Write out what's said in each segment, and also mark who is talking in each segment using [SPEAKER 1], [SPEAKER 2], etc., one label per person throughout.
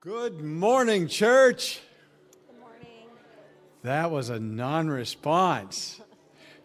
[SPEAKER 1] Good morning, church.
[SPEAKER 2] Good morning.
[SPEAKER 1] That was a non response.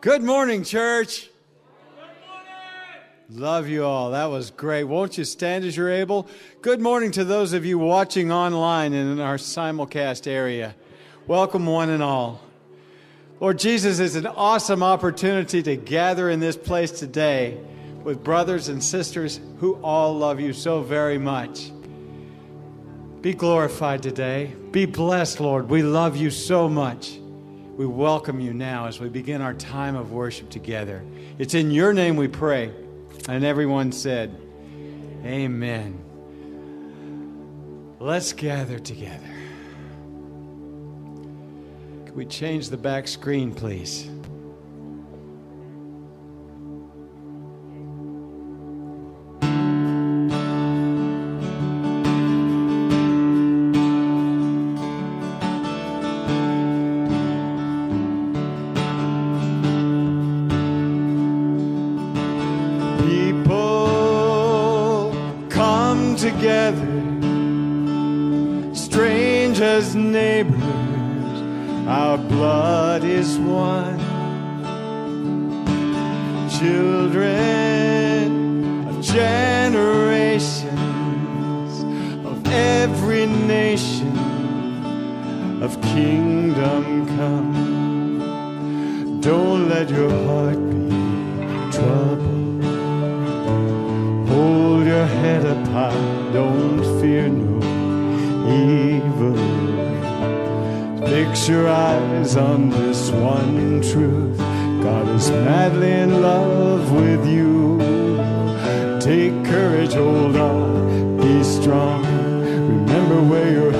[SPEAKER 1] Good morning, church. Good morning. Love you all. That was great. Won't you stand as you're able? Good morning to those of you watching online and in our simulcast area. Welcome, one and all. Lord Jesus, it's an awesome opportunity to gather in this place today with brothers and sisters who all love you so very much. Be glorified today. Be blessed, Lord. We love you so much. We welcome you now as we begin our time of worship together. It's in your name we pray. And everyone said, Amen. Let's gather together. Can we change the back screen, please? Kingdom come. Don't let your heart be troubled. Hold your head up high, don't fear no evil. Fix your eyes on this one truth. God is madly in love with you. Take courage, hold on, be strong. Remember where your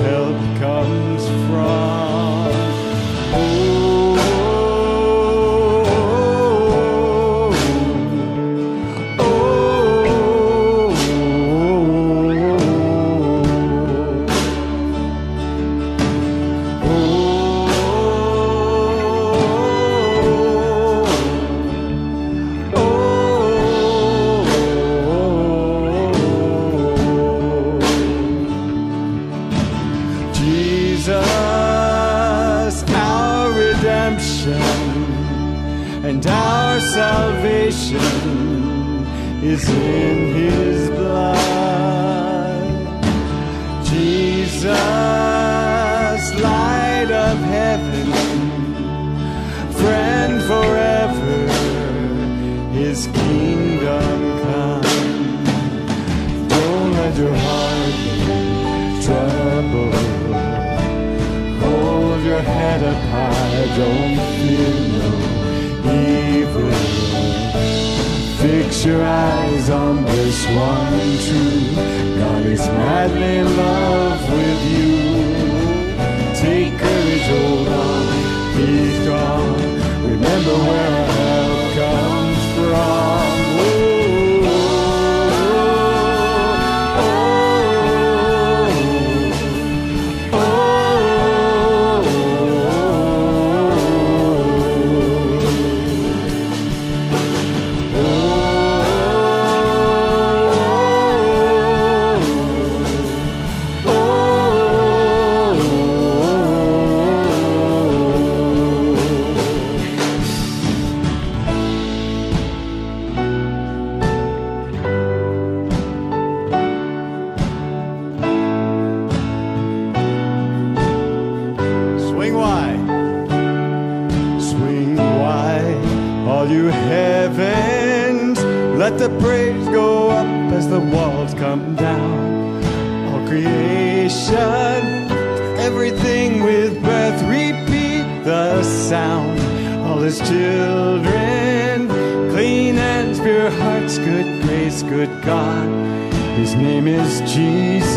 [SPEAKER 1] Your eyes on this one true. God is madly in love His name is Jesus.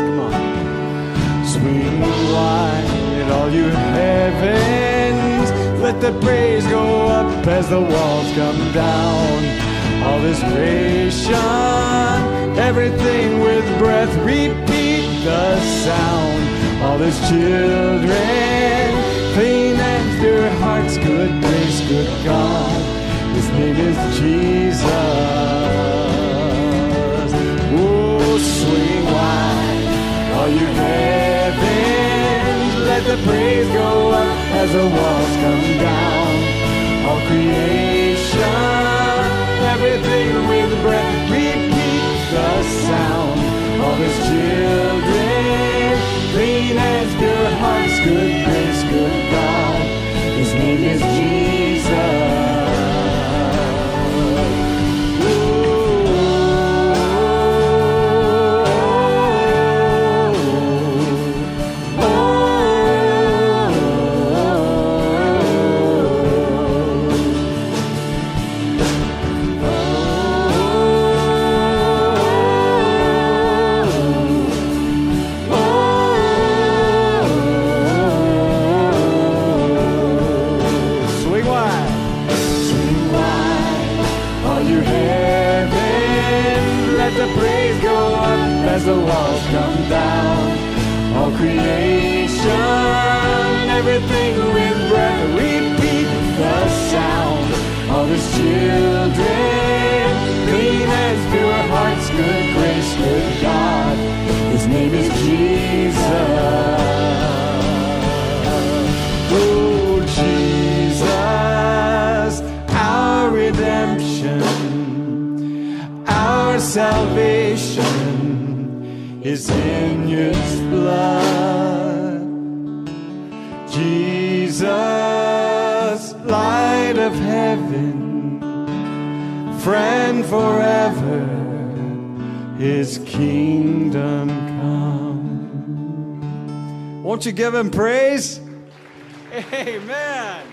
[SPEAKER 1] Come on. Swing wide, all you heavens. Let the praise go up as the walls come down. All this creation, everything with breath, repeat the sound. All his children, clean pure hearts, good grace, good God. His name is Jesus. heaven. Let the praise go up as the walls come down. All creation, everything with breath, repeat the sound. All his children, clean as pure hearts could bring.
[SPEAKER 3] Won't you give him praise? Amen.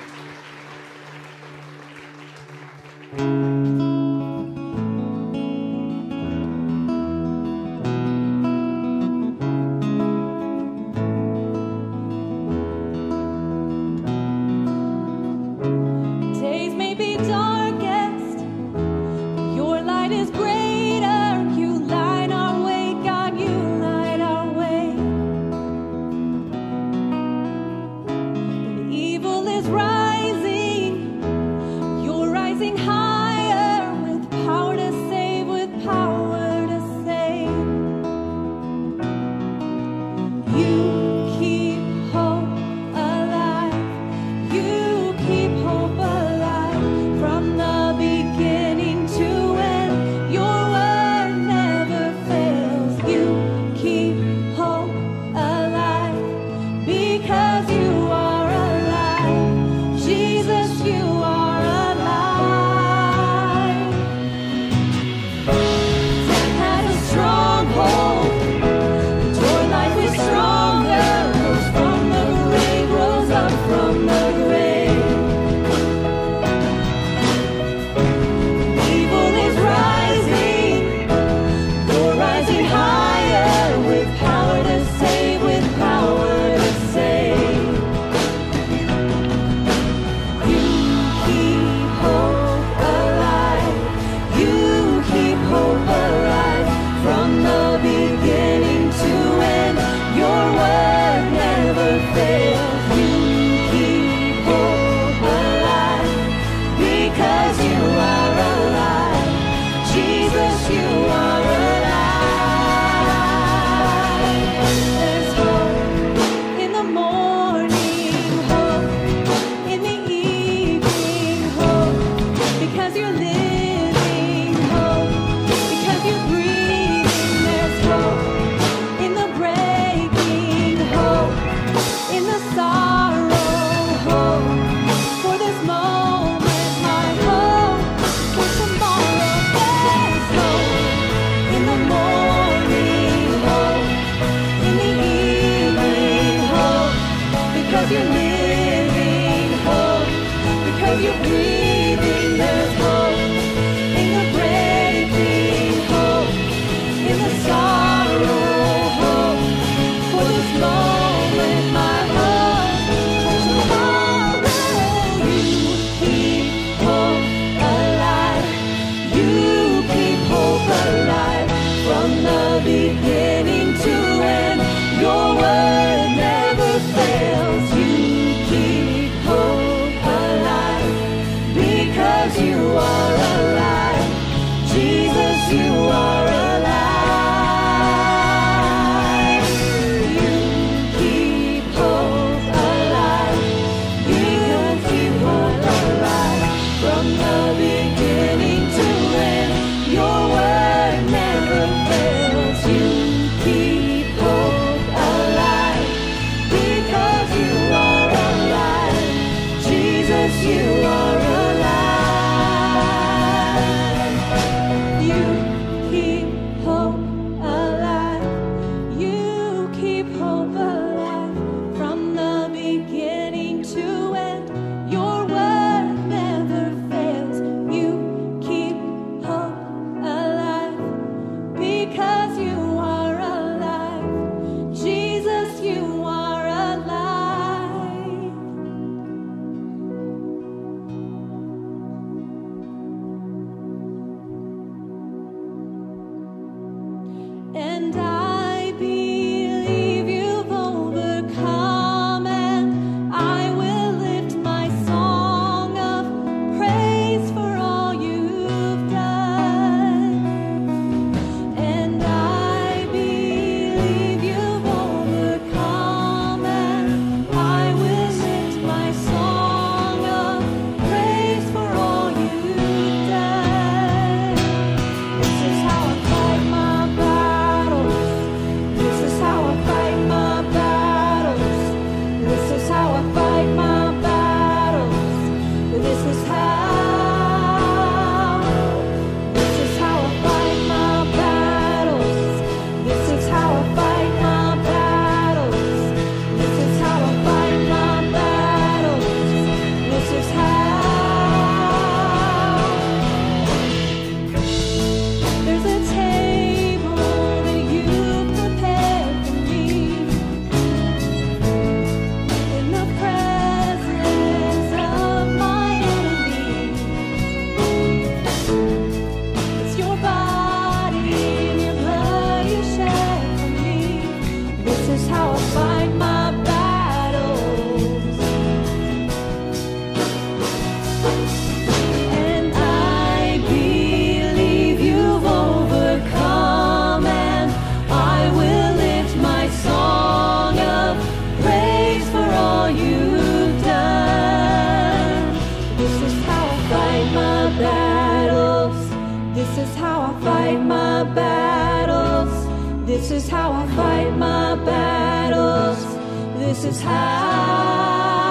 [SPEAKER 4] is
[SPEAKER 3] how,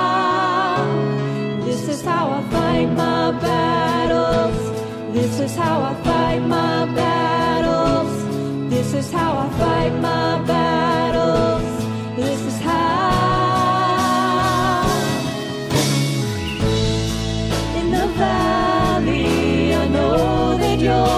[SPEAKER 3] this is how I fight my battles. This is how I fight my battles. This is how I fight my battles. This is how. In the valley, I know that you're.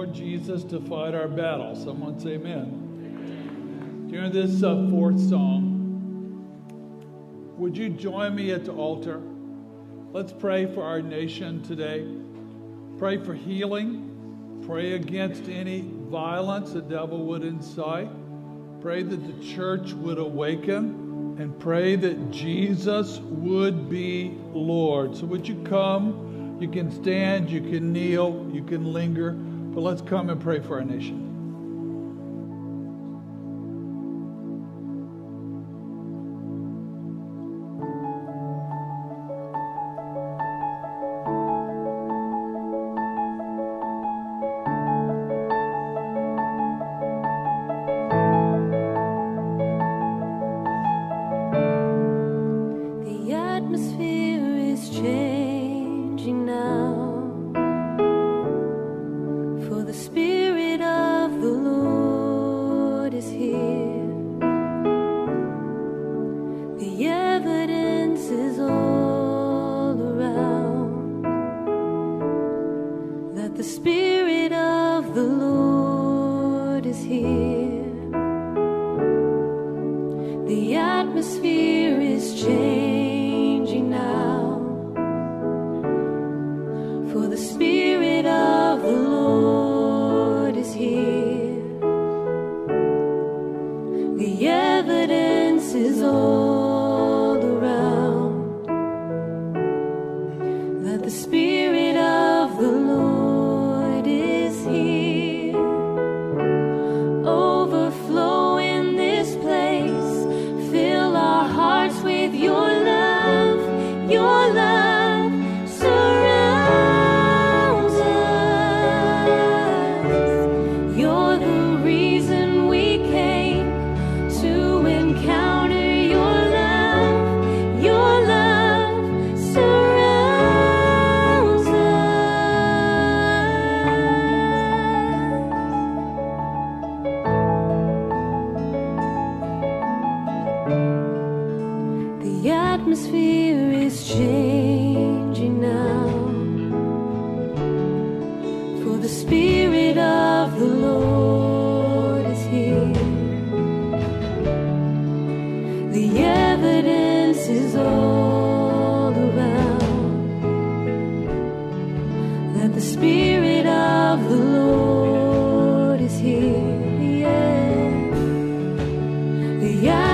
[SPEAKER 5] Lord Jesus to fight our battle. Someone say amen. During this uh, fourth song, would you join me at the altar? Let's pray for our nation today. Pray for healing. Pray against any violence the devil would incite. Pray that the church would awaken and pray that Jesus would be Lord. So, would you come? You can stand, you can kneel, you can linger. But let's come and pray for our nation.
[SPEAKER 3] Spirit of the Lord is here.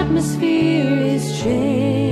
[SPEAKER 3] atmosphere is changed.